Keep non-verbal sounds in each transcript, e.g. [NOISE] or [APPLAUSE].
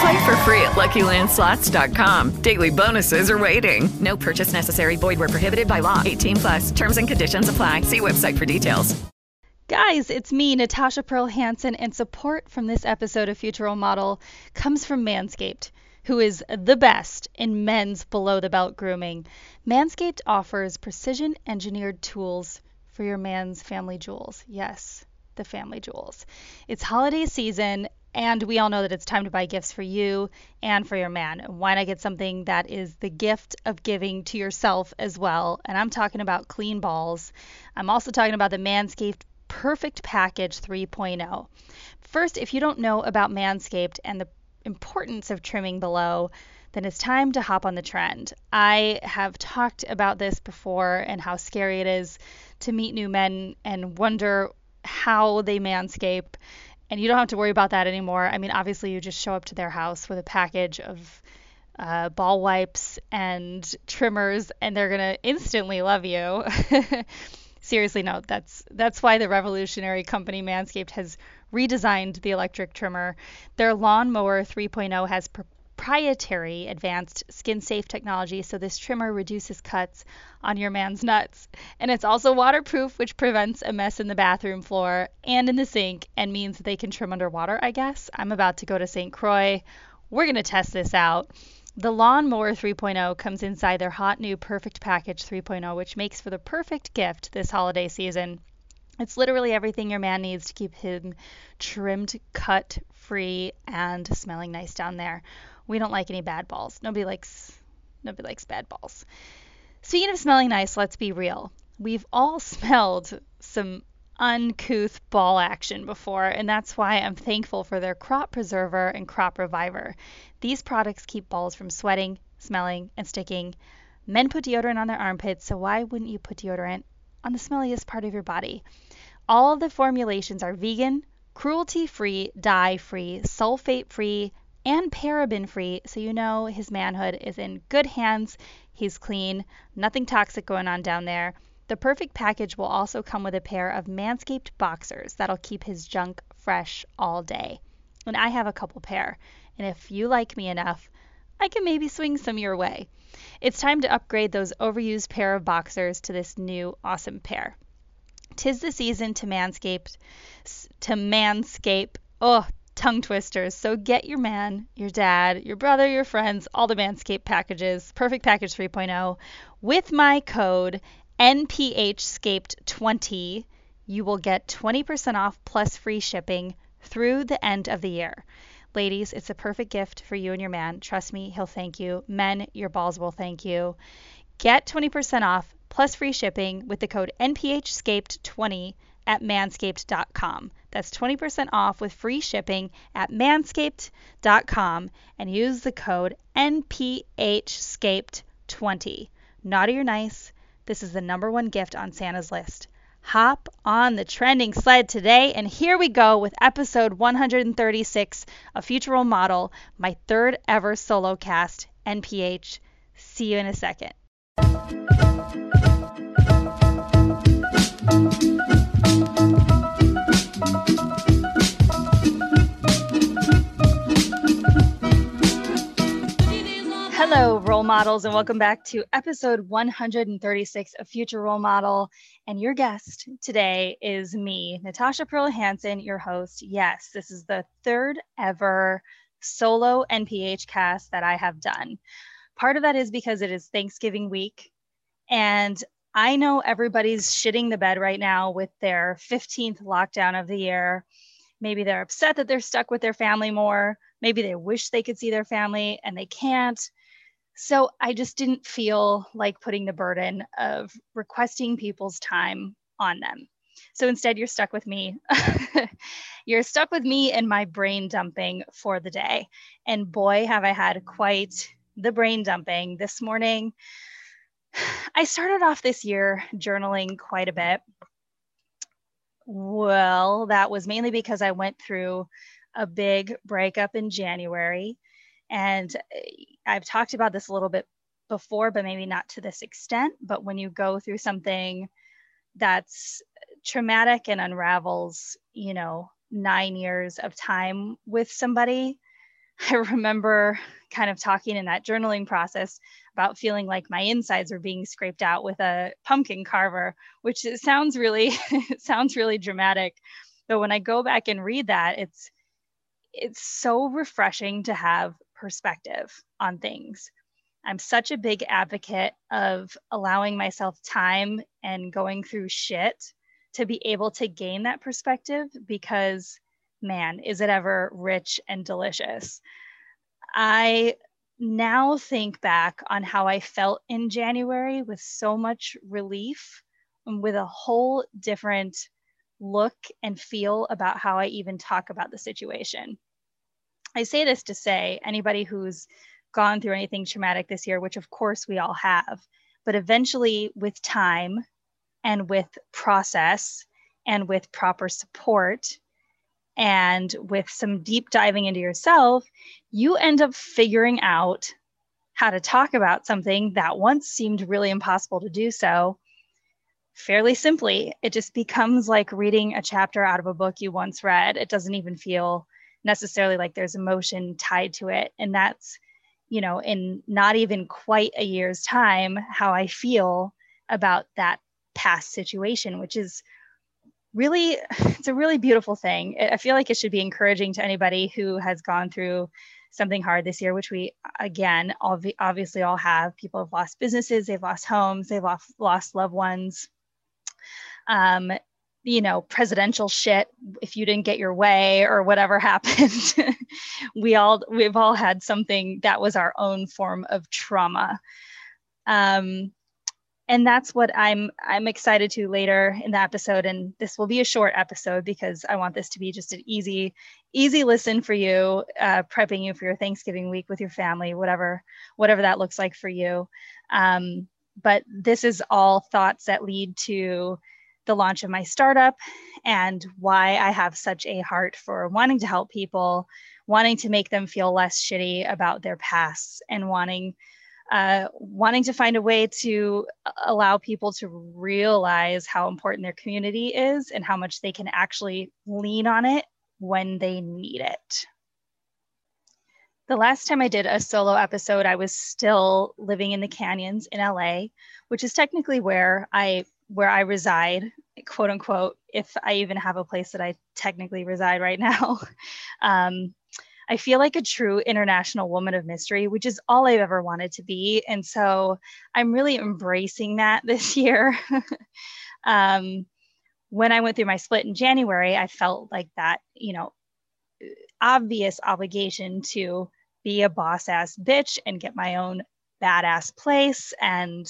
Play for free at LuckyLandSlots.com. Daily bonuses are waiting. No purchase necessary. Void where prohibited by law. 18 plus. Terms and conditions apply. See website for details. Guys, it's me, Natasha Pearl Hansen, and support from this episode of Future Role Model comes from Manscaped, who is the best in men's below the belt grooming. Manscaped offers precision engineered tools for your man's family jewels. Yes, the family jewels. It's holiday season, and we all know that it's time to buy gifts for you and for your man. And why not get something that is the gift of giving to yourself as well? And I'm talking about clean balls. I'm also talking about the Manscaped Perfect Package 3.0. First, if you don't know about Manscaped and the importance of trimming below, then it's time to hop on the trend. I have talked about this before and how scary it is to meet new men and wonder how they manscape and you don't have to worry about that anymore. I mean, obviously, you just show up to their house with a package of uh, ball wipes and trimmers, and they're gonna instantly love you. [LAUGHS] Seriously, no, that's that's why the revolutionary company Manscaped has redesigned the electric trimmer. Their lawnmower 3.0 has proprietary advanced skin safe technology, so this trimmer reduces cuts on your man's nuts. And it's also waterproof, which prevents a mess in the bathroom floor and in the sink and means they can trim underwater, I guess. I'm about to go to St. Croix. We're going to test this out. The Lawnmower 3.0 comes inside their hot new Perfect Package 3.0, which makes for the perfect gift this holiday season. It's literally everything your man needs to keep him trimmed, cut free, and smelling nice down there. We don't like any bad balls. Nobody likes nobody likes bad balls. Speaking of smelling nice, let's be real. We've all [LAUGHS] smelled some uncouth ball action before, and that's why I'm thankful for their Crop Preserver and Crop Reviver. These products keep balls from sweating, smelling, and sticking. Men put deodorant on their armpits, so why wouldn't you put deodorant on the smelliest part of your body? All the formulations are vegan, cruelty free, dye free, sulfate free, and paraben free, so you know his manhood is in good hands. He's clean, nothing toxic going on down there. The perfect package will also come with a pair of Manscaped boxers that'll keep his junk fresh all day. And I have a couple pair, and if you like me enough, I can maybe swing some your way. It's time to upgrade those overused pair of boxers to this new awesome pair. Tis the season to manscape, to manscape. Oh, tongue twisters. So get your man, your dad, your brother, your friends, all the Manscaped packages, Perfect Package 3.0, with my code NPHSCAPED20. You will get 20% off plus free shipping through the end of the year. Ladies, it's a perfect gift for you and your man. Trust me, he'll thank you. Men, your balls will thank you. Get 20% off plus free shipping with the code NPHSCAPED20 at manscaped.com. That's 20% off with free shipping at manscaped.com and use the code NPHSCAPED20. Naughty or nice, this is the number one gift on Santa's list. Hop on the trending sled today, and here we go with episode 136 of Future Role Model, my third ever solo cast, NPH. See you in a second. Models, and welcome back to episode 136 of Future Role Model. And your guest today is me, Natasha Pearl Hansen, your host. Yes, this is the third ever solo NPH cast that I have done. Part of that is because it is Thanksgiving week, and I know everybody's shitting the bed right now with their 15th lockdown of the year. Maybe they're upset that they're stuck with their family more. Maybe they wish they could see their family and they can't. So I just didn't feel like putting the burden of requesting people's time on them. So instead, you're stuck with me. [LAUGHS] you're stuck with me and my brain dumping for the day. And boy, have I had quite the brain dumping this morning. [SIGHS] I started off this year journaling quite a bit. Well, that was mainly because I went through a big breakup in January. And eh, I've talked about this a little bit before, but maybe not to this extent. But when you go through something that's traumatic and unravels, you know, nine years of time with somebody, [LAUGHS] I remember kind of talking in that journaling process about feeling like my insides were being scraped out with a pumpkin carver, which sounds really [LAUGHS] sounds really dramatic. But when I go back and read that, it's it's so refreshing to have perspective on things. I'm such a big advocate of allowing myself time and going through shit to be able to gain that perspective because man, is it ever rich and delicious. I now think back on how I felt in January with so much relief and with a whole different look and feel about how I even talk about the situation. I say this to say anybody who's gone through anything traumatic this year, which of course we all have, but eventually with time and with process and with proper support and with some deep diving into yourself, you end up figuring out how to talk about something that once seemed really impossible to do so fairly simply. It just becomes like reading a chapter out of a book you once read. It doesn't even feel necessarily like there's emotion tied to it. And that's, you know, in not even quite a year's time, how I feel about that past situation, which is really [LAUGHS] it's a really beautiful thing. I feel like it should be encouraging to anybody who has gone through something hard this year which we again obviously all have. People have lost businesses they've lost homes they've lost, lost loved ones. Um, you know presidential shit if you didn't get your way or whatever [LAUGHS] happened. We all we've all had something that was our own form of trauma. Um, and that's what I'm I'm excited to later in the episode. And this will be a short episode because I want this to be just an easy easy listen for you uh, prepping you for your Thanksgiving week with your family whatever whatever that looks like for you. Um, but this is all thoughts that lead to the launch of my startup and why I have such a heart for wanting to help people wanting to make them feel less shitty about their pasts and wanting uh, wanting to find a way to allow people to realize how important their community is and how much they can actually lean on it when they need it. The last time I did a solo episode, I was still living in the canyons in LA, which is technically where I where I reside, quote unquote, if I even have a place that I technically reside right now. [LAUGHS] Um, I feel like a true international woman of mystery, which is all I've ever wanted to be. And so I'm really embracing that [LAUGHS] this year. [LAUGHS] um, when I went through my split in January, I felt like that, you know, obvious obligation to be a boss ass bitch and get my own badass place and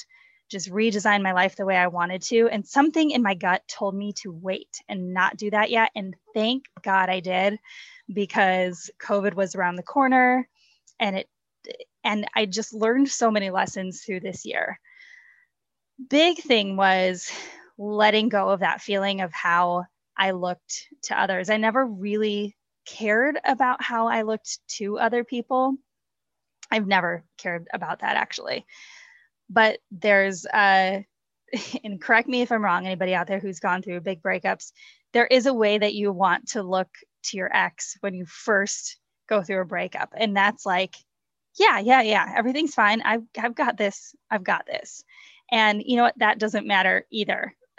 just redesign my life the way I wanted to. And something in my gut told me to wait and not do that yet. And thank God I did because COVID was around the corner and it and I just learned so many lessons through this year. Big thing was letting go of that feeling of how I looked to others. I never really cared about how I looked to other people. I've never cared about that actually. But there's uh [LAUGHS] and correct me if I'm wrong, anybody out there who's gone through big breakups, there is a way that you want to look to your ex when you first go through a breakup. And that's like yeah, yeah, yeah, everything's fine. I've, I've got this. I've got this. And you know what? That doesn't matter either. [LAUGHS]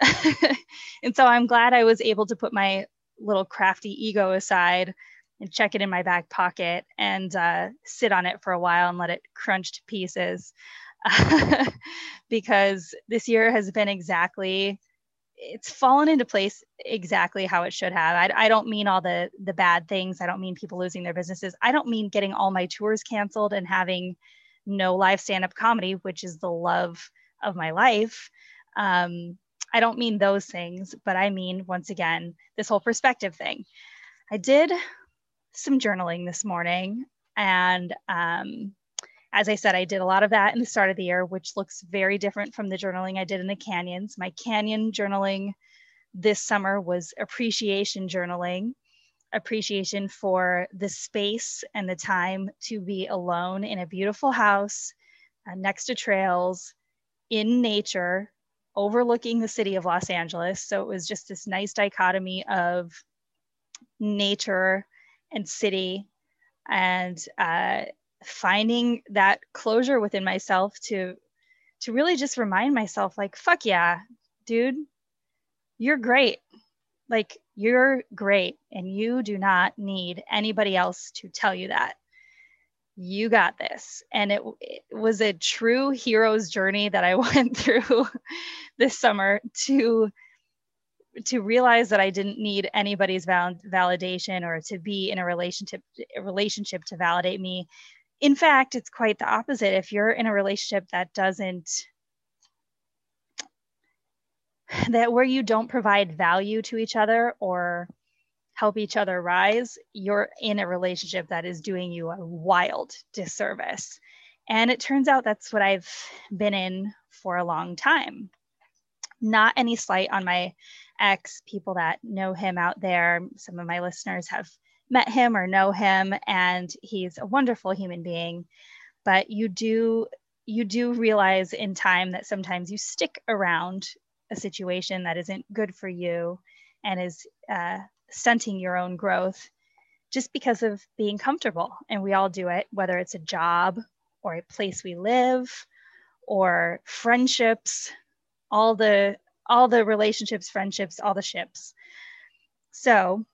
and so I'm glad I was able to put my little crafty ego aside and check it in my back pocket and uh, sit on it for a while and let it crunch to pieces. [LAUGHS] because this year has been exactly it's fallen into place exactly how it should have. I, I, don't mean all the the bad things. I don't mean people losing their businesses. I don't mean getting all my tours canceled and having no live stand up comedy, which is the love of my life. Um, I don't mean those things, but I mean once again this whole perspective thing. I did some journaling this morning, and um, as I said, I did a lot of that in the start of the year, which looks very different from the journaling I did in the canyons. My canyon journaling this summer was appreciation journaling, appreciation for the space and the time to be alone in a beautiful house uh, next to trails in nature, overlooking the city of Los Angeles. So it was just this nice dichotomy of nature and city and uh, finding that closure within myself to to really just remind myself like fuck yeah dude you're great. Like you're great and you do not need anybody else to tell you that. You got this. And it, it was a true hero's journey that i [LAUGHS] went through this summer to to realize that I didn't need anybody's val- validation or to be in a relationship a relationship to validate me in fact, it's quite the opposite. If you're in a relationship that doesn't, that where you don't provide value to each other or help each other rise, you're in a relationship that is doing you a wild disservice. And it turns out that's what I've been in for a long time. Not any slight on my ex, people that know him out there. Some of my listeners have met him or know him and he's a wonderful human being. But you do you do realize in time that sometimes you stick around a situation that isn't good for you and is uh, stunting your own growth just because of being comfortable. And we all do it whether it's a job or a place we live or friendships all the all the relationships friendships all the ships. So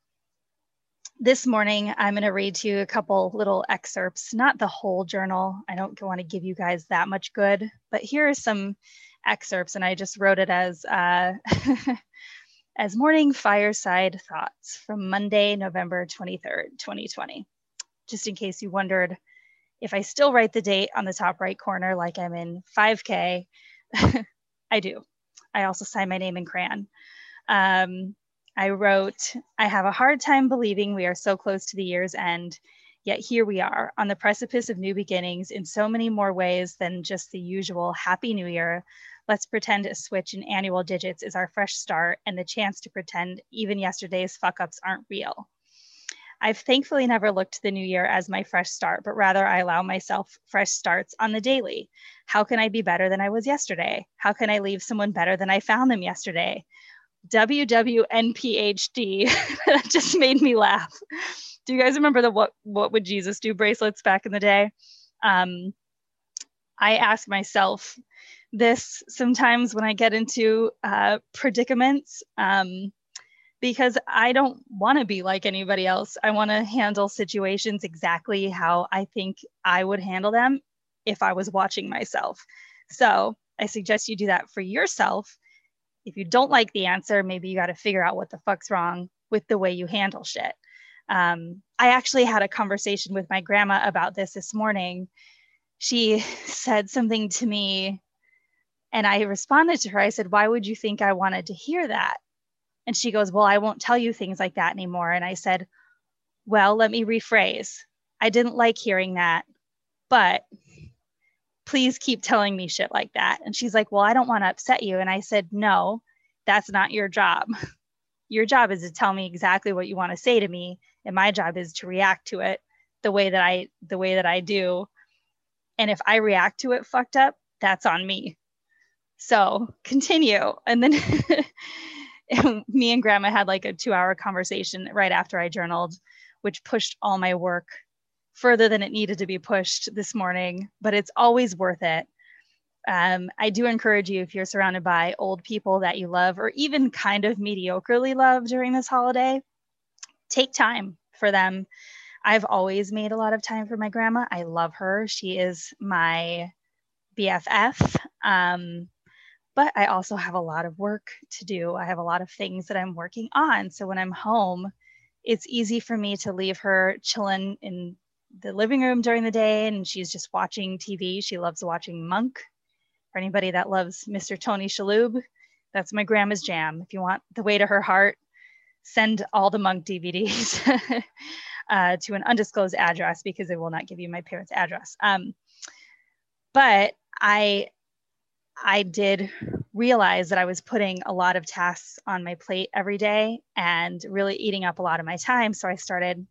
this morning, I'm going to read to you a couple little excerpts, not the whole journal. I don't want to give you guys that much good, but here are some excerpts, and I just wrote it as uh, [LAUGHS] as morning fireside thoughts from Monday, November 23rd, 2020. Just in case you wondered if I still write the date on the top right corner like I'm in 5K, [LAUGHS] I do. I also sign my name in crayon. Um, I wrote, I have a hard time believing we are so close to the year's end, yet here we are on the precipice of new beginnings in so many more ways than just the usual Happy New Year. Let's pretend a switch in annual digits is our fresh start and the chance to pretend even yesterday's fuck ups aren't real. I've thankfully never looked to the new year as my fresh start, but rather I allow myself fresh starts on the daily. How can I be better than I was yesterday? How can I leave someone better than I found them yesterday? WWNPHD. [LAUGHS] that just made me laugh. Do you guys remember the what what would Jesus do bracelets back in the day? Um, I ask myself this sometimes when I get into uh, predicaments um, because I don't want to be like anybody else. I want to handle situations exactly how I think I would handle them if I was watching myself. So I suggest you do that for yourself if you don't like the answer, maybe you got to figure out what the fuck's wrong with the way you handle shit. Um, I actually had a conversation with my grandma about this this morning. She [LAUGHS] said something to me, and I responded to her. I said, Why would you think I wanted to hear that? And she goes, Well, I won't tell you things like that anymore. And I said, Well, let me rephrase. I didn't like hearing that, but please keep telling me shit like that. And she's like, well, I don't want to upset you. And I said, no, that's not your job. [LAUGHS] Your job is to tell me exactly what you want to say to me. And my job is to react to it the way that I, the way that I do. And if I react to it fucked up, that's on me. So continue. And then [LAUGHS] me and grandma had like a two hour conversation right after I journaled, which pushed all my work further than it needed to be pushed this morning, but it's always worth it. Um, I do encourage you if you're surrounded by old people that you love or even kind of mediocrely love during this holiday, take time for them. I've always made a lot of time for my grandma. I love her. She is my BFF. Um, but I also have a lot of work to do. I have a lot of things that I'm working on. So when I'm home, it's easy for me to leave her chilling in the living room during the day and she's just watching TV. She loves watching Monk. For anybody that loves Mr. Tony Shalhoub, that's my grandma's jam. If you want the way to her heart, send all the Monk DVDs [LAUGHS] uh, to an undisclosed address because they will not give you my parents' address. Um, but I I did realize that I was putting a lot of tasks on my plate every day and really eating up a lot of my time. So I started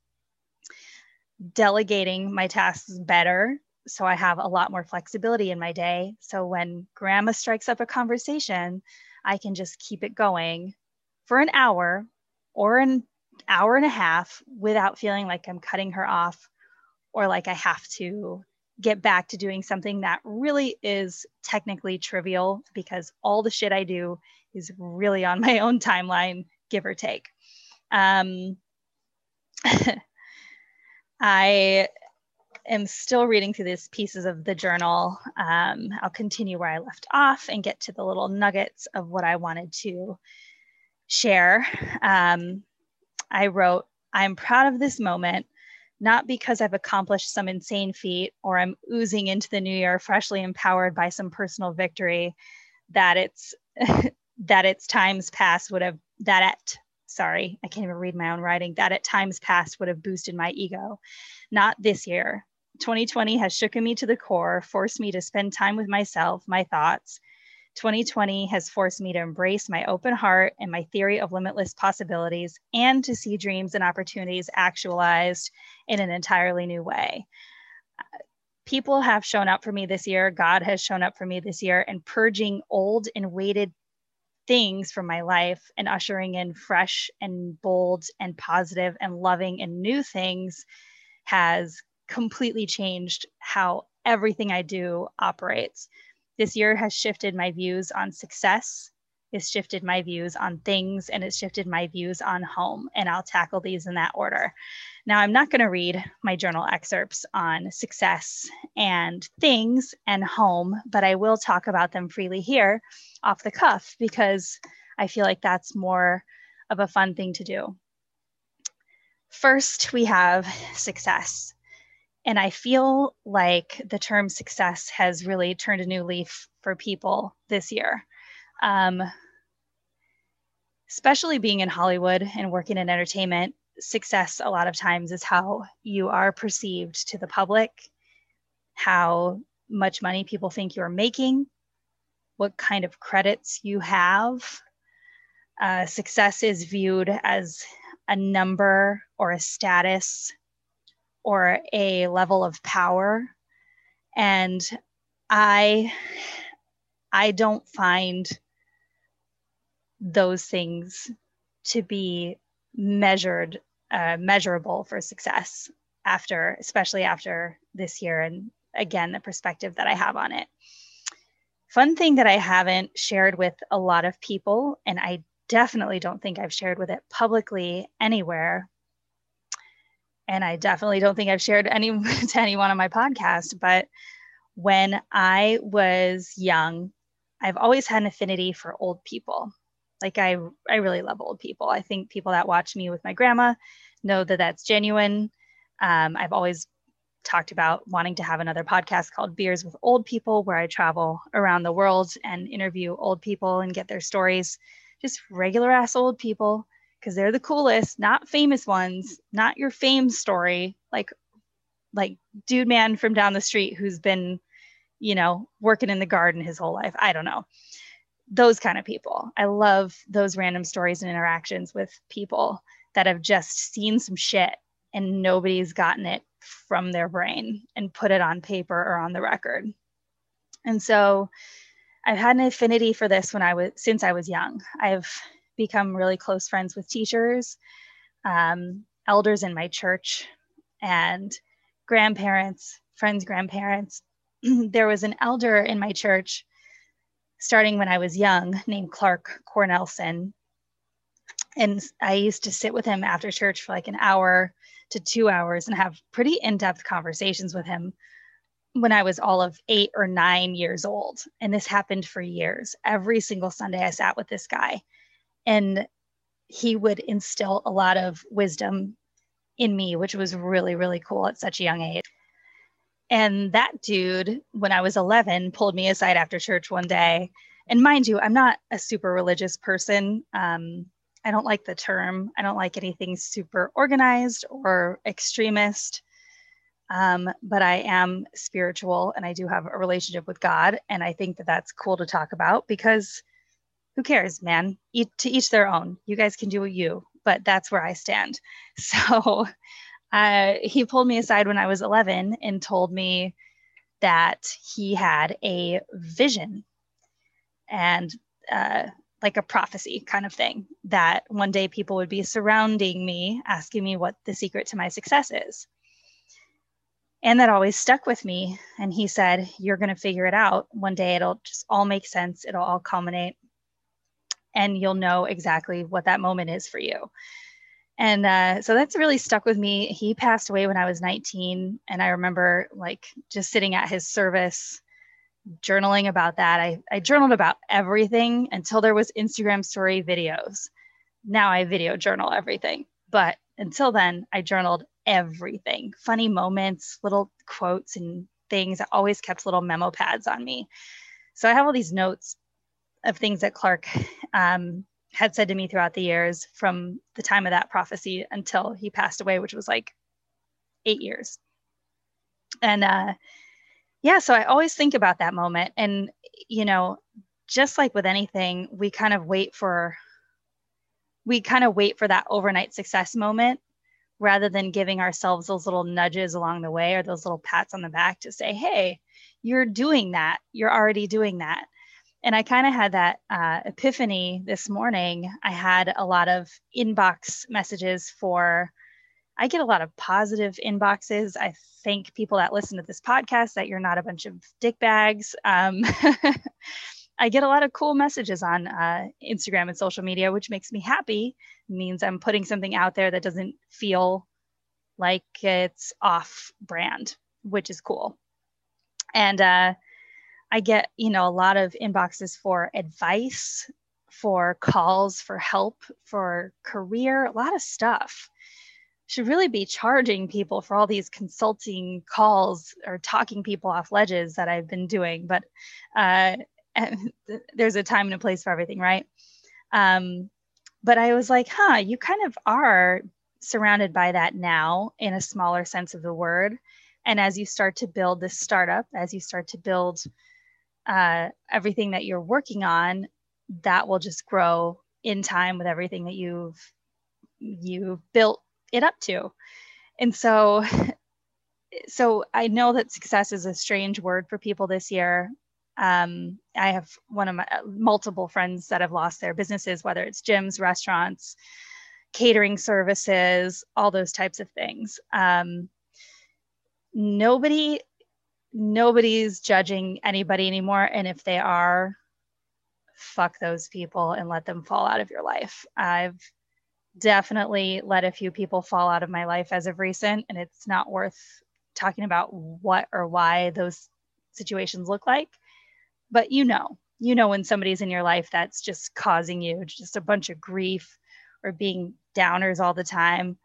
delegating my tasks better. So I have a lot more flexibility in my day. So when grandma strikes up a conversation, I can just keep it going for an hour or an hour and a half without feeling like I'm cutting her off or like I have to get back to doing something that really is technically trivial because all the shit I do is really on my own timeline, give or take. Um, [LAUGHS] I am still reading through these pieces of the journal. Um, I'll continue where I left off and get to the little nuggets of what I wanted to share. Um, I wrote, I'm proud of this moment not because I've accomplished some insane feat or I'm oozing into the new year freshly empowered by some personal victory that it's [LAUGHS] that its times past would have that at sorry, I can't even read my own writing, that at times past would have boosted my ego. Not this year. 2020 has shooken me to the core, forced me to spend time with myself, my thoughts, 2020 has forced me to embrace my open heart and my theory of limitless possibilities and to see dreams and opportunities actualized in an entirely new way. People have shown up for me this year. God has shown up for me this year, and purging old and weighted things from my life and ushering in fresh and bold and positive and loving and new things has completely changed how everything I do operates. This year has shifted my views on success it's shifted my views on things and it's shifted my views on home and i'll tackle these in that order. Now i'm not going to read my journal excerpts on success and things and home but i will talk about them freely here off the cuff because i feel like that's more of a fun thing to do. First we have success. And I feel like the term success has really turned a new leaf for people this year. Um, especially being in Hollywood and working in entertainment, success a lot of times is how you are perceived to the public, how much money people think you're making, what kind of credits you have. Uh, success is viewed as a number or a status or a level of power and i i don't find those things to be measured uh, measurable for success after especially after this year and again the perspective that i have on it fun thing that i haven't shared with a lot of people and i definitely don't think i've shared with it publicly anywhere and I definitely don't think I've shared any [LAUGHS] to anyone on my podcast, but when I was young, I've always had an affinity for old people. Like I I really love old people. I think people that watch me with my grandma know that that's genuine. Um, I've always talked about wanting to have another podcast called Beers with Old People, where I travel around the world and interview old people and get their stories. Just regular ass old people because they're the coolest, not famous ones, not your fame story, like like dude man from down the street who's been, you know, working in the garden his whole life. I don't know. Those kind of people. I love those random stories and interactions with people that have just seen some shit and nobody's gotten it from their brain and put it on paper or on the record. And so I've had an affinity for this when I was since I was young. I've become really close friends with teachers, um, elders in my church, and grandparents, friends' grandparents. [CLEARS THROAT] there was an elder in my church starting when I was young named Clark Cornelson. And I used to sit with him after church for like an hour to two hours and have pretty in depth conversations with him when I was all of eight or nine years old. And this happened for years. Every single Sunday, I sat with this guy, and he would instill a lot of wisdom in me, which was really, really cool at such a young age. And that dude, when I was 11, pulled me aside after church one day. And mind you, I'm not a super religious person. Um, I don't like the term. I don't like anything super organized or extremist. Um, but I am spiritual and I do have a relationship with God. And I think that that's cool to talk about because who cares, man? To each their own. You guys can do what you, but that's where I stand. [LAUGHS] So uh, he pulled me aside when I was 11 and told me that he had a vision and uh, like a prophecy kind of thing that one day people would be surrounding me, asking me what the secret to my success is. And that always stuck with me. And he said, You're going to figure it out. One day it'll just all make sense, it'll all culminate, and you'll know exactly what that moment is for you. And uh, so that's really stuck with me. He passed away when I was 19. And I remember like just sitting at his service journaling about that. I, I journaled about everything until there was Instagram story videos. Now I video journal everything. But until then, I journaled everything funny moments, little quotes, and things. I always kept little memo pads on me. So I have all these notes of things that Clark um, had said to me throughout the years from the time of that prophecy until he passed away, which was like eight years. And uh, yeah, so I always think about that moment. And, you know, just like with anything, we kind of wait for we kind of wait for that overnight success moment rather than giving ourselves those little nudges along the way or those little pats on the back to say, hey, you're doing that. You're already doing that. And I kind of had that uh, epiphany this morning. I had a lot of inbox messages for I get a lot of positive inboxes. I thank people that listen to this podcast that you're not a bunch of dick bags. Um, [LAUGHS] I get a lot of cool messages on uh, Instagram and social media, which makes me happy. It means I'm putting something out there that doesn't feel like it's off brand, which is cool. And uh, I get, you know, a lot of inboxes for advice, for calls for help, for career, a lot of stuff should really be charging people for all these consulting calls or talking people off ledges that I've been doing. But uh, [LAUGHS] there's a time and a place for everything, right? Um, but I was like, huh, you kind of are surrounded by that now in a smaller sense of the word. And as you start to build this startup, as you start to build uh, everything that you're working on, that will just grow in time with everything that you've you've built it up to. And so [LAUGHS] so I know that success is a strange word for people this year. Um, I have one of my multiple friends that have lost their businesses, whether it's gyms, restaurants, catering services, all those types of things. Um, nobody, nobody's judging anybody anymore, and if they are, fuck those people and let them fall out of your life. I've definitely let a few people fall out of my life as of recent, and it's not worth talking about what or why those situations look like. But you know, you know when somebody's in your life that's just causing you just a bunch of grief or being downers all the time.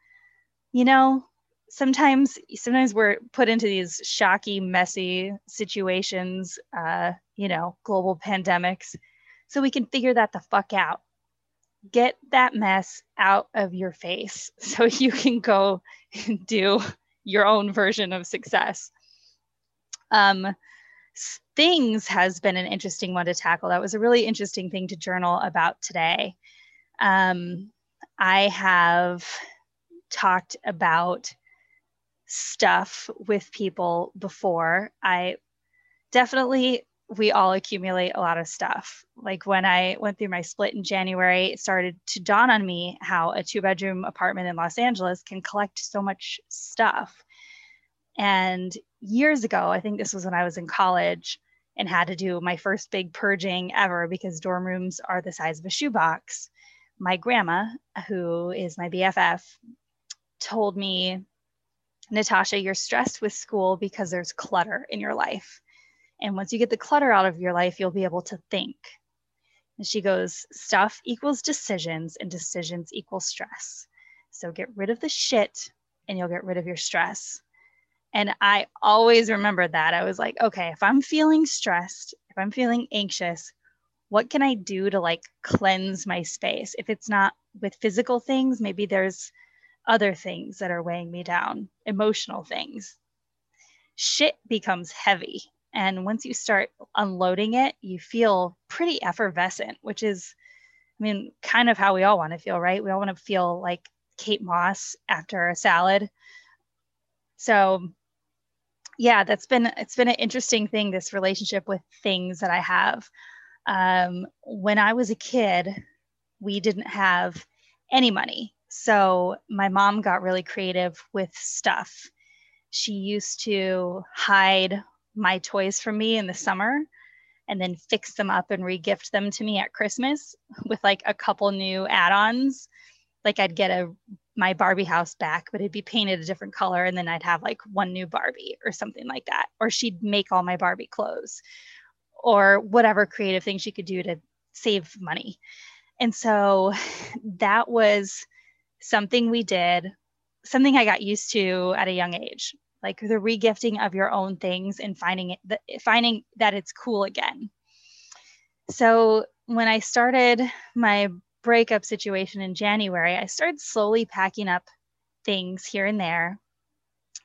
You know, sometimes sometimes we're put into these shocky, messy situations, uh, you know, global pandemics, so we can figure that the fuck out get that mess out of your face [LAUGHS] so you can go and do your own version of success. Um, things has been an interesting one to tackle. That was a really interesting thing to journal about today. Um, I have talked about stuff with people before. I definitely we all accumulate a lot of stuff. Like when I went through my split in January, it started to dawn on me how a two bedroom apartment in Los Angeles can collect so much stuff. And years ago, I think this was when I was in college and had to do my first big purging ever because dorm rooms are the size of a shoebox. My grandma, who is my BFF, told me, Natasha, you're stressed with school because there's clutter in your life. And once you get the clutter out of your life, you'll be able to think. And she goes, stuff equals decisions, and decisions equal stress. So get rid of the shit and you'll get rid of your stress. And I always remember that. I was like, okay, if I'm feeling stressed, if I'm feeling anxious, what can I do to like cleanse my space? If it's not with physical things, maybe there's other things that are weighing me down, emotional things. Shit becomes heavy. And once you start unloading it, you feel pretty effervescent, which is, I mean, kind of how we all want to feel, right? We all want to feel like Kate Moss after a salad. So yeah, that's been it's been an interesting thing, this relationship with things that I have. Um, when I was a kid, we didn't have any money. So my mom got really creative with stuff. She used to hide my toys from me in the summer and then fix them up and regift them to me at Christmas with like a couple new add-ons. Like I'd get a my Barbie house back, but it'd be painted a different color. And then I'd have like one new Barbie or something like that. Or she'd make all my Barbie clothes or whatever creative thing she could do to save money. And so [SIGHS] that was something we did, something I got used to at a young age, like the regifting of your own things and finding it, finding that it's cool again. So when I started my breakup situation in January, I started slowly packing up things here and there,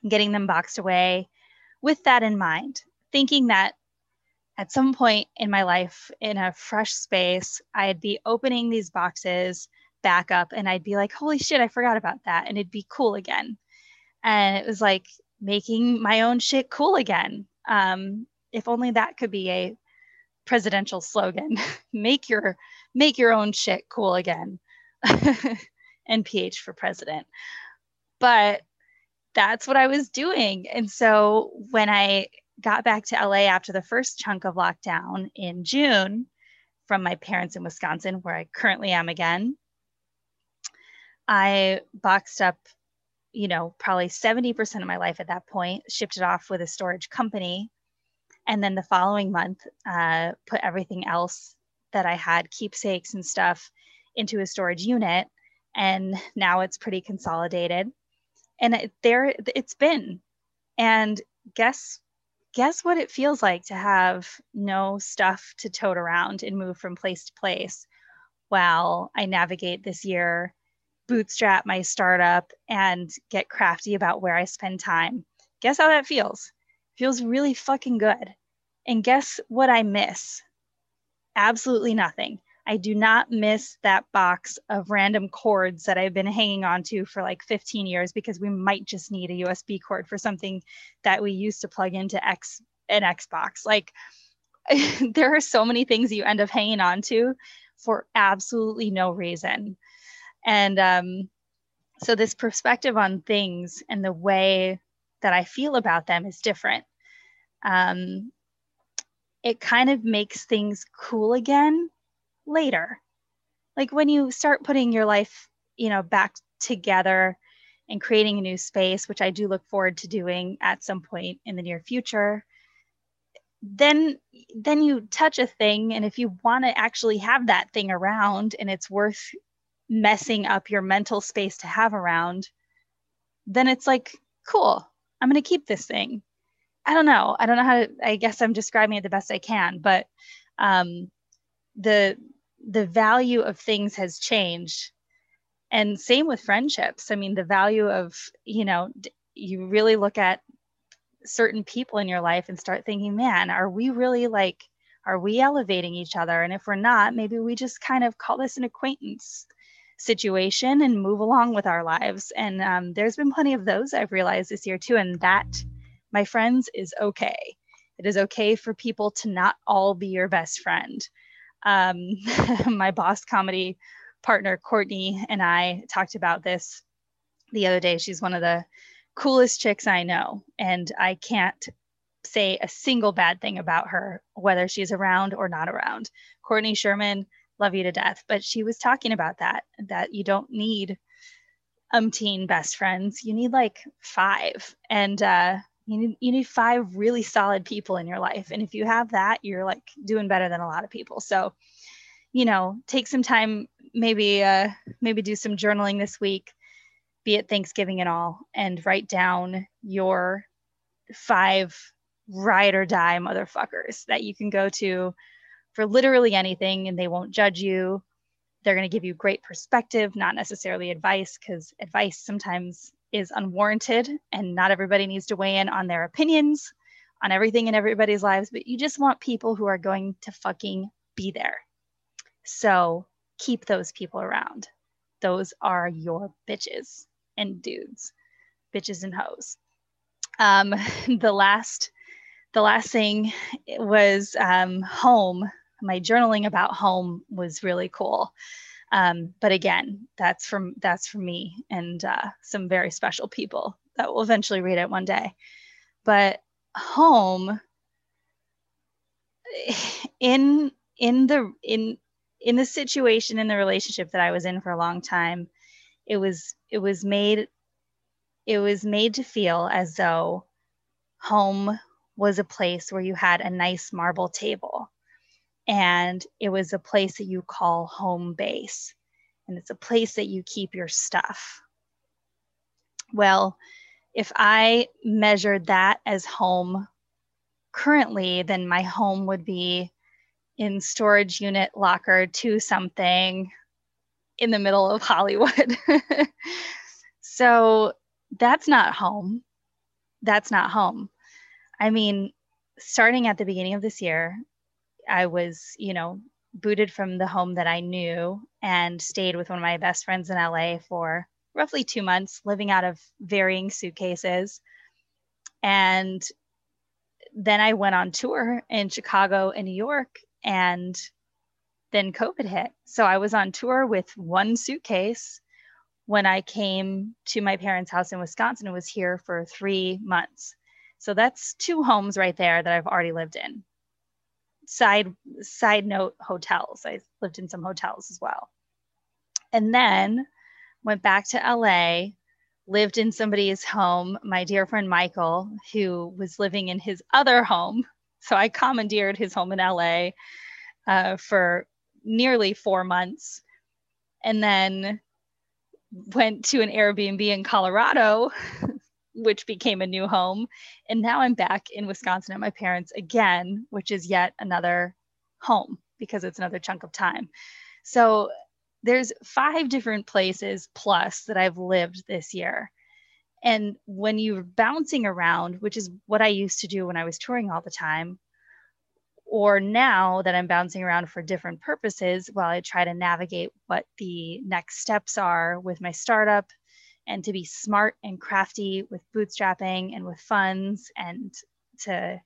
getting them boxed away with that in mind, thinking that at some point in my life, in a fresh space, I'd be opening these boxes back up and I'd be like, holy shit, I forgot about that. And it'd be cool again. And it was like making my own shit cool again. Um, if only that could be a presidential slogan [LAUGHS] make your make your own shit cool again [LAUGHS] nph for president but that's what i was doing and so when i got back to la after the first chunk of lockdown in june from my parents in wisconsin where i currently am again i boxed up you know probably 70% of my life at that point shipped it off with a storage company. And then the following month uh, put everything else that i had keepsakes and stuff into a storage unit. And now it's pretty consolidated. And it, there it's been. And guess guess what it feels like to have no stuff to tote around and move from place to place while i navigate this year bootstrap my startup and get crafty about where i spend time guess how that feels feels really fucking good. And guess what I miss? Absolutely nothing. I do not miss that box of random cords that I've been hanging on to for like 15 years because we might just need a USB cord for something that we used to plug into X an Xbox. Like [LAUGHS] there are so many things you end up hanging on to for absolutely no reason. And um, so this perspective on things and the way that I feel about them is different. Um, it kind of makes things cool again later. Like when you start putting your life, you know, back together and creating a new space, which I do look forward to doing at some point in the near future, then then you touch a thing and if you want to actually have that thing around and it's worth messing up your mental space to have around, then it's like, cool, I'm going to keep this thing. I don't know. I don't know how to, I guess I'm describing it the best I can, but um, the, the value of things has changed. And same with friendships. I mean, the value of, you know, you really look at certain people in your life and start thinking, man, are we really like, are we elevating each other? And if we're not, maybe we just kind of call this an acquaintance situation and move along with our lives. And um, there's been plenty of those I've realized this year too. And that, my friends, is okay. It is okay for people to not all be your best friend. Um, [LAUGHS] my boss comedy partner, Courtney, and I talked about this the other day. She's one of the coolest chicks I know. And I can't say a single bad thing about her, whether she's around or not around. Courtney Sherman, love you to death. But she was talking about that, that you don't need umpteen best friends. You need like five. And uh, you need, you need five really solid people in your life. And if you have that, you're like doing better than a lot of people. So, you know, take some time, maybe, uh, maybe do some journaling this week, be it Thanksgiving and all, and write down your five ride or die motherfuckers that you can go to for literally anything and they won't judge you. They're going to give you great perspective, not necessarily advice, because advice sometimes is unwarranted and not everybody needs to weigh in on their opinions on everything in everybody's lives, but you just want people who are going to fucking be there. So keep those people around. Those are your bitches and dudes, bitches and hoes. Um, [LAUGHS] the last the last thing was um, home. My journaling about home was really cool. Um, but again, that's from that's from me and uh, some very special people that will eventually read it one day. But home [SIGHS] in in the in in the situation in the relationship that I was in for a long time, it was it was made it was made to feel as though home was a place where you had a nice marble table and it was a place that you call home base and it's a place that you keep your stuff. Well if i measured that as home currently then my home would be in storage unit locker 2 something in the middle of [LAUGHS] hollywood. So that's not home. That's not home. I mean, starting at the beginning of this year, I was, you know, booted from the home that I knew and stayed with one of my best friends in LA for roughly two months, living out of varying suitcases. And then I went on tour in Chicago and New York, and then COVID hit. So I was on tour with one suitcase when I came to my parents' house in Wisconsin and was here for three months. So that's two homes right there that I've already lived in. Side side note hotels. I lived in some hotels as well. And then went back to LA, lived in somebody's home, my dear friend Michael, who was living in his other home. So I commandeered his home in LA uh, for nearly four months. And then went to an Airbnb in Colorado [LAUGHS] which became a new home. And now I'm back in Wisconsin at my parents' again, which is yet another home because it's another chunk of time. So there's five different places plus that I've lived this year. And when you're bouncing around, which is what I used to do when I was touring all the time, or now that I'm bouncing around for different purposes while I try to navigate what the next steps are with my startup and to be smart and crafty with bootstrapping and with funds and to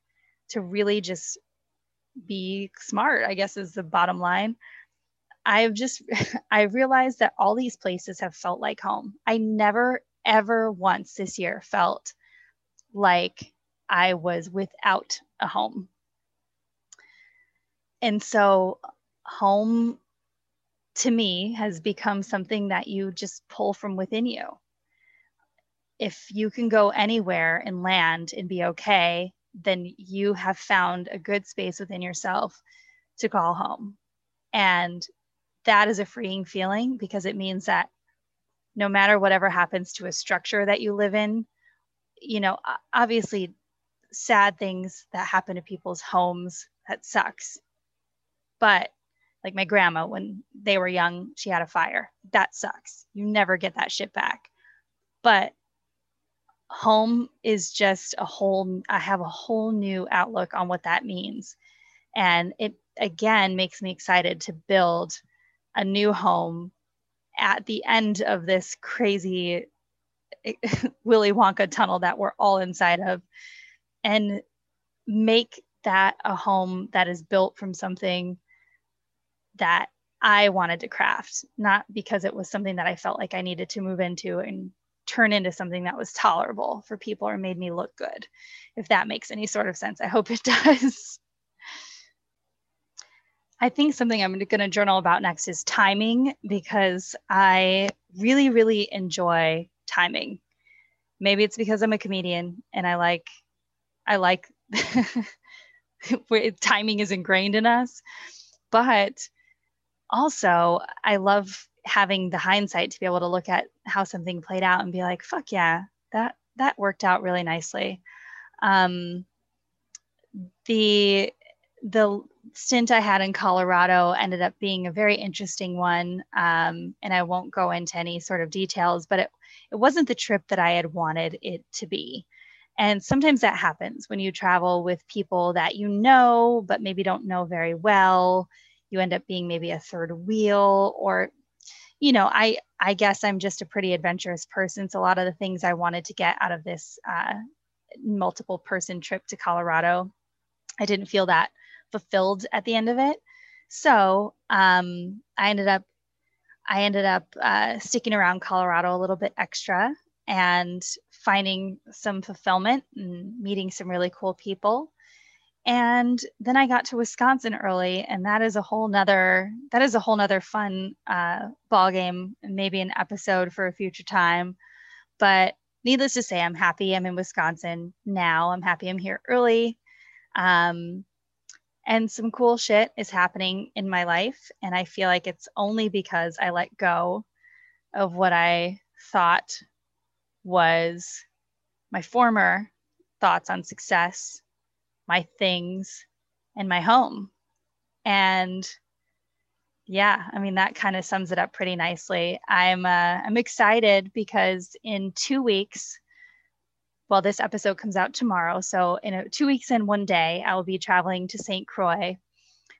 to really just be smart i guess is the bottom line. I've just [LAUGHS] i realized that all these places have felt like home. I never ever once this year felt like i was without a home. And so home to me has become something that you just pull from within you if you can go anywhere and land and be okay, then you have found a good space within yourself to call home. And that is a freeing feeling because it means that no matter whatever happens to a structure that you live in, you know, obviously sad things that happen to people's homes, that sucks. But like my grandma, when they were young, she had a fire. That sucks. You never get that shit back. But home is just a whole i have a whole new outlook on what that means. And it again makes me excited to build a new home at the end of this crazy [LAUGHS] willy wonka tunnel that we're all inside of and make that a home that is built from something that i wanted to craft not because it was something that i felt like i needed to move into and turn into something that was tolerable for people or made me look good, if that makes any sort of sense. I hope it [LAUGHS] does. I think something I'm going to journal about next is timing because I really, really enjoy timing. Maybe it's because I'm a comedian and I like, I like [LAUGHS] timing is ingrained in us. But also, I love having the hindsight to be able to look at how something played out and be like, fuck yeah, that that worked out really nicely. Um, the the stint I had in Colorado ended up being a very interesting one, um, and I won't go into any sort of details, but it it wasn't the trip that I had wanted it to be. And sometimes that happens when you travel with people that you know, but maybe don't know very well. You end up being maybe a third wheel, or, you know, I I guess I'm just a pretty adventurous person. So a lot of the things I wanted to get out of this uh, multiple person trip to Colorado, I didn't feel that fulfilled at the end of it. So um, I ended up I ended up uh, sticking around Colorado a little bit extra and finding some fulfillment and meeting some really cool people. And then I got to Wisconsin early, and that is a whole nother that is a whole nother fun uh, ball game, maybe an episode for a future time. But needless to say, I'm happy I'm in Wisconsin now. I'm happy I'm here early. Um, and some cool shit is happening in my life. And I feel like it's only because I let go of what I thought was my former thoughts on success, my things, and my home. And yeah, I mean that kind of sums it up pretty nicely. I'm uh, I'm excited because in two weeks, well, this episode comes out tomorrow, so in a, two weeks and one day, I will be traveling to St. Croix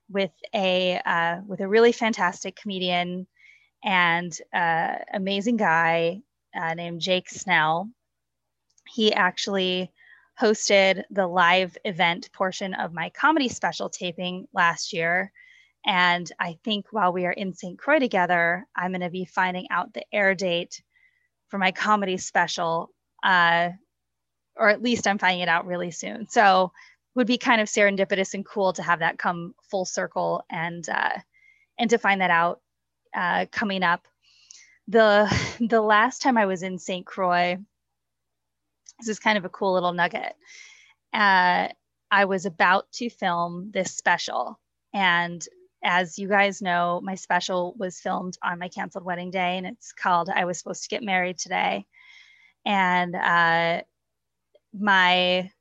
with a uh, with a really fantastic comedian and uh, amazing guy uh, named Jake Snell. He actually hosted the live event portion of my comedy special taping last year. And I think while we are in St. Croix together, I'm going to be finding out the air date for my comedy special, uh, or at least I'm finding it out really soon. So would be kind of serendipitous and cool to have that come full circle and uh, and to find that out uh, coming up the [SIGHS] the last time I was in St. Croix, this is kind of a cool little nugget. Uh, I was about to film this special, and as you guys know, my special was filmed on my canceled wedding day, and it's called "I Was Supposed to Get Married Today." And uh, my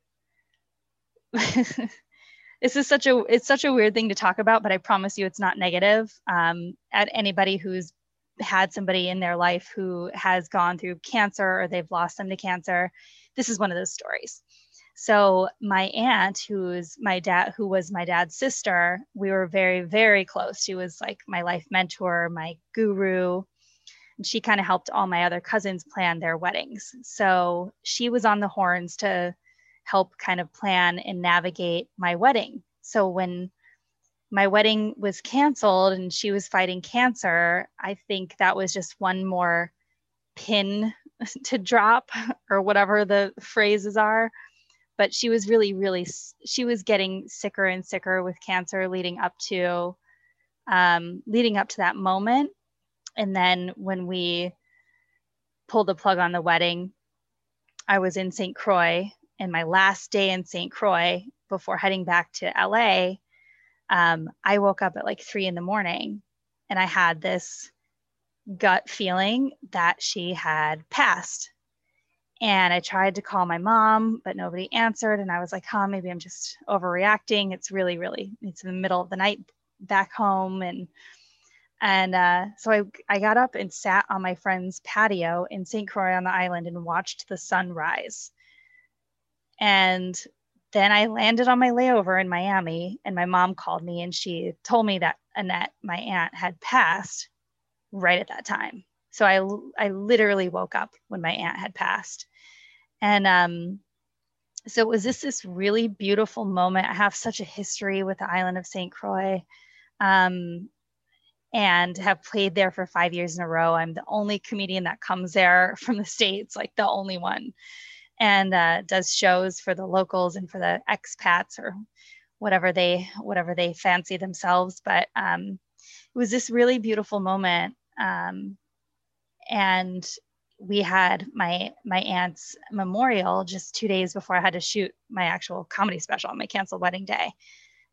[LAUGHS] this is such a it's such a weird thing to talk about, but I promise you, it's not negative. Um, at anybody who's had somebody in their life who has gone through cancer or they've lost them to cancer. This is one of those stories. So my aunt, who's my dad, who was my dad's sister, we were very, very close. She was like my life mentor, my guru. And she kind of helped all my other cousins plan their weddings. So she was on the horns to help kind of plan and navigate my wedding. So when my wedding was canceled and she was fighting cancer, I think that was just one more pin [LAUGHS] to drop or whatever the phrases are. But she was really, really, she was getting sicker and sicker with cancer leading up to, um, leading up to that moment. And then when we pulled the plug on the wedding, I was in St. Croix and my last day in St. Croix before heading back to LA um, I woke up at like three in the morning and I had this gut feeling that she had passed. And I tried to call my mom, but nobody answered. And I was like, huh, maybe I'm just overreacting. It's really, really, it's in the middle of the night back home. And and uh, so I, I got up and sat on my friend's patio in St. Croix on the island and watched the sun rise. And then I landed on my layover in Miami, and my mom called me and she told me that Annette, my aunt, had passed right at that time. So I, I literally woke up when my aunt had passed. And um, so it was this this really beautiful moment. I have such a history with the island of St. Croix. Um, and have played there for five years in a row. I'm the only comedian that comes there [LAUGHS] from the States, like the only one, and uh, does shows for the locals and for the expats or whatever they whatever they fancy themselves. But um, it was this really beautiful moment. Um, and we had my my aunt's memorial just two days before I had to shoot my actual comedy special on my canceled wedding day.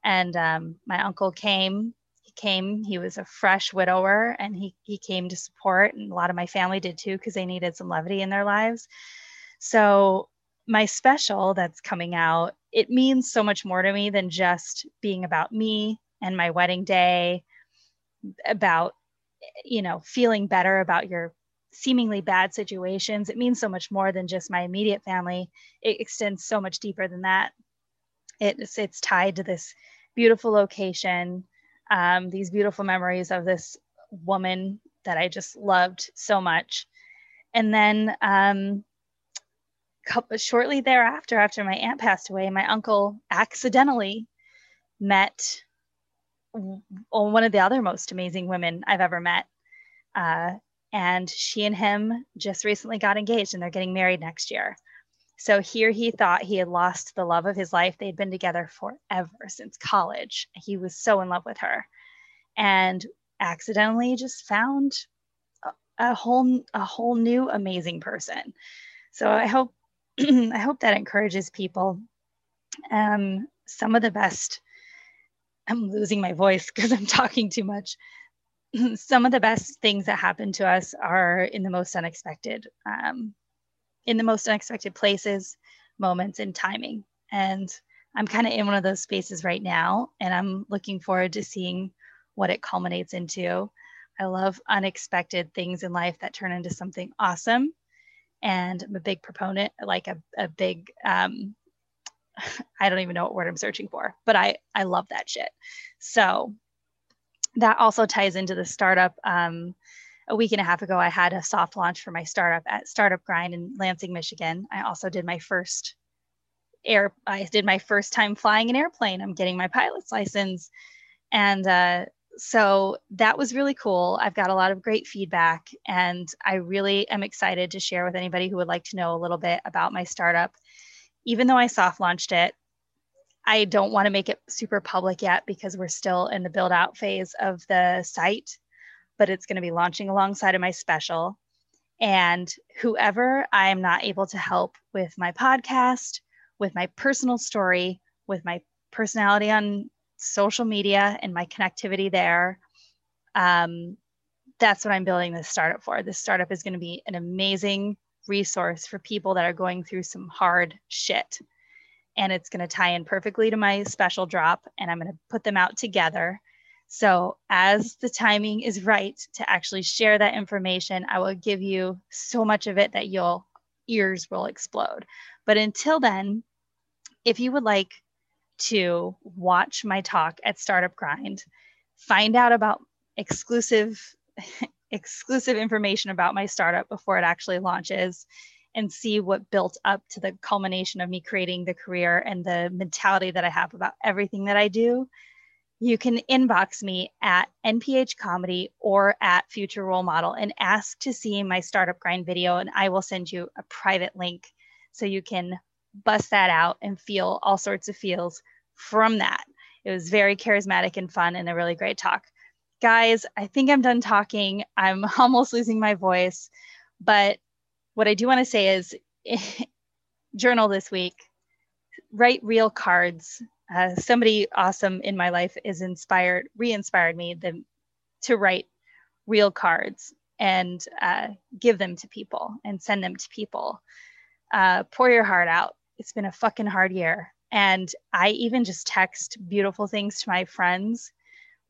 And um, my uncle came. He came. He was a fresh widower, and he he came to support. And a lot of my family did too because they needed some levity in their lives. So my special that's coming out it means so much more to me than just being about me and my wedding day about you know feeling better about your seemingly bad situations. It means so much more than just my immediate family. It extends so much deeper than that. It's it's tied to this beautiful location um, these beautiful memories of this woman that i just loved so much. And then um, couple, shortly thereafter after my aunt passed away my uncle accidentally met one of the other most amazing women i've ever met uh, and she and him just recently got engaged and they're getting married next year. So here he thought he had lost the love of his life. They'd been together forever since college. He was so in love with her and accidentally just found a, a whole a whole new amazing person. So I hope [CLEARS THROAT] I hope that encourages people. Um, some of the best I'm losing my voice [LAUGHS] because I'm talking too much. [CLEARS THROAT] some of the best things that happen to us are in the most unexpected, um, in the most unexpected places, moments, and timing. And I'm kind of in one of those spaces right now, and I'm looking forward to seeing what it culminates into. I love unexpected things in life that turn into something awesome. And I'm a big proponent, like a, a big, um, I don't even know what word I'm searching for, but I, I love that shit. So that also ties into the startup. Um, a week and a half ago, I had a soft launch for my startup at Startup Grind in Lansing, Michigan. I also did my first air. I did my first time flying an airplane. I'm getting my pilot's license, and uh, so that was really cool. I've got a lot of great feedback, and I really am excited to share with anybody who would like to know a little bit about my startup. Even though I soft launched it, I don't want to make it super public yet because we're still in the build out phase of the site, but it's going to be launching alongside of my special. And whoever I am not able to help with my podcast, with my personal story, with my personality on social media and my connectivity there, um, that's what I'm building this startup for. This startup is going to be an amazing resource for people that are going through some hard shit and it's going to tie in perfectly to my special drop and I'm going to put them out together. So, as the timing is right to actually share that information, I will give you so much of it that your ears will explode. But until then, if you would like to watch my talk at Startup Grind, find out about exclusive [LAUGHS] exclusive information about my startup before it actually launches and see what built up to the culmination of me creating the career and the mentality that I have about everything that I do, you can inbox me at NPH Comedy or at Future Role Model and ask to see my startup grind video, and I will send you a private link so you can bust that out and feel all sorts of feels from that. It was very charismatic and fun and a really great talk. Guys, I think I'm done talking. I'm [LAUGHS] almost losing my voice, but what I do want to say is [LAUGHS] journal this week, write real cards. Uh, somebody awesome in my life is inspired, re-inspired me the, to write real cards and uh, give them to people and send them to people. Uh, pour your heart out. It's been a fucking hard year. And I even just text beautiful things to my friends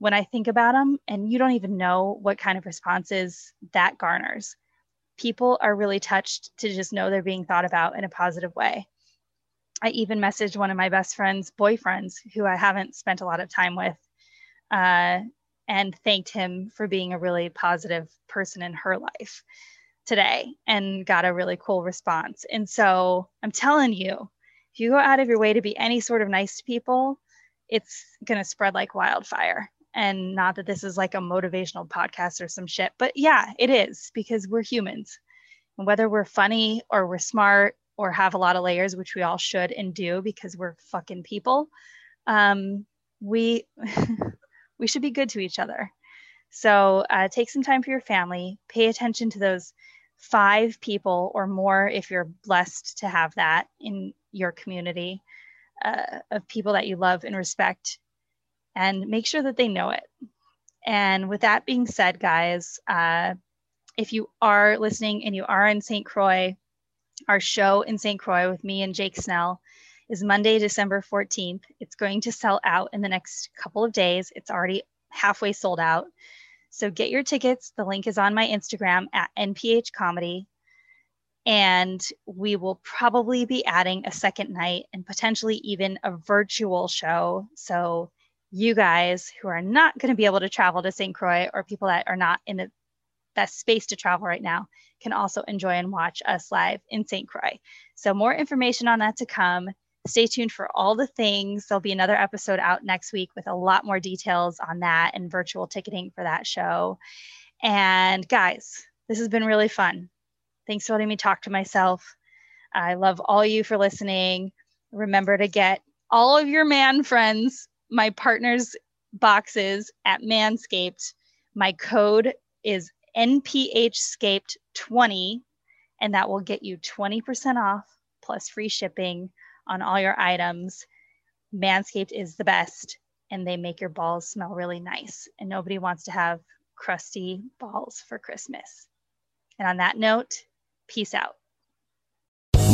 when I think about them. And you don't even know what kind of responses that garners people are really touched to just know they're being thought about in a positive way. I even messaged one of my best friend's boyfriends who I haven't spent a lot of time with uh, and thanked him for being a really positive person in her life today and got a really cool response. And so I'm telling you, if you go out of your way to be any sort of nice to people, it's going to spread like wildfire. And not that this is like a motivational podcast or some shit, but yeah, it is because we're humans. And whether we're funny or we're smart or have a lot of layers, which we all should and do because we're fucking people, um, we [LAUGHS] we should be good to each other. So uh, take some time for your family. Pay attention to those five people or more if you're blessed to have that in your community uh, of people that you love and respect, and make sure that they know it. And with that being said, guys, uh, if you are listening and you are in St. Croix, our show in St. Croix with me and Jake Snell is Monday, December 14th. It's going to sell out in the next couple of days. It's already halfway sold out. So get your tickets. The link is on my Instagram at NPH Comedy. And we will probably be adding a second night and potentially even a virtual show. So you guys who are not going to be able to travel to St. Croix or people that are not in the best space to travel right now can also enjoy and watch us live in St. Croix. So more information on that to come. Stay tuned for all the things. There'll be another episode out next week with a lot more details on that and virtual ticketing for that show. And guys, this has been really fun. Thanks for letting me talk to myself. I love all you for listening. Remember to get all of your man friends my partner's boxes at Manscaped. My code is NPHscaped20, and that will get you 20% off plus free shipping on all your items. Manscaped is the best, and they make your balls smell really nice. And nobody wants to have crusty balls for Christmas. And on that note, peace out.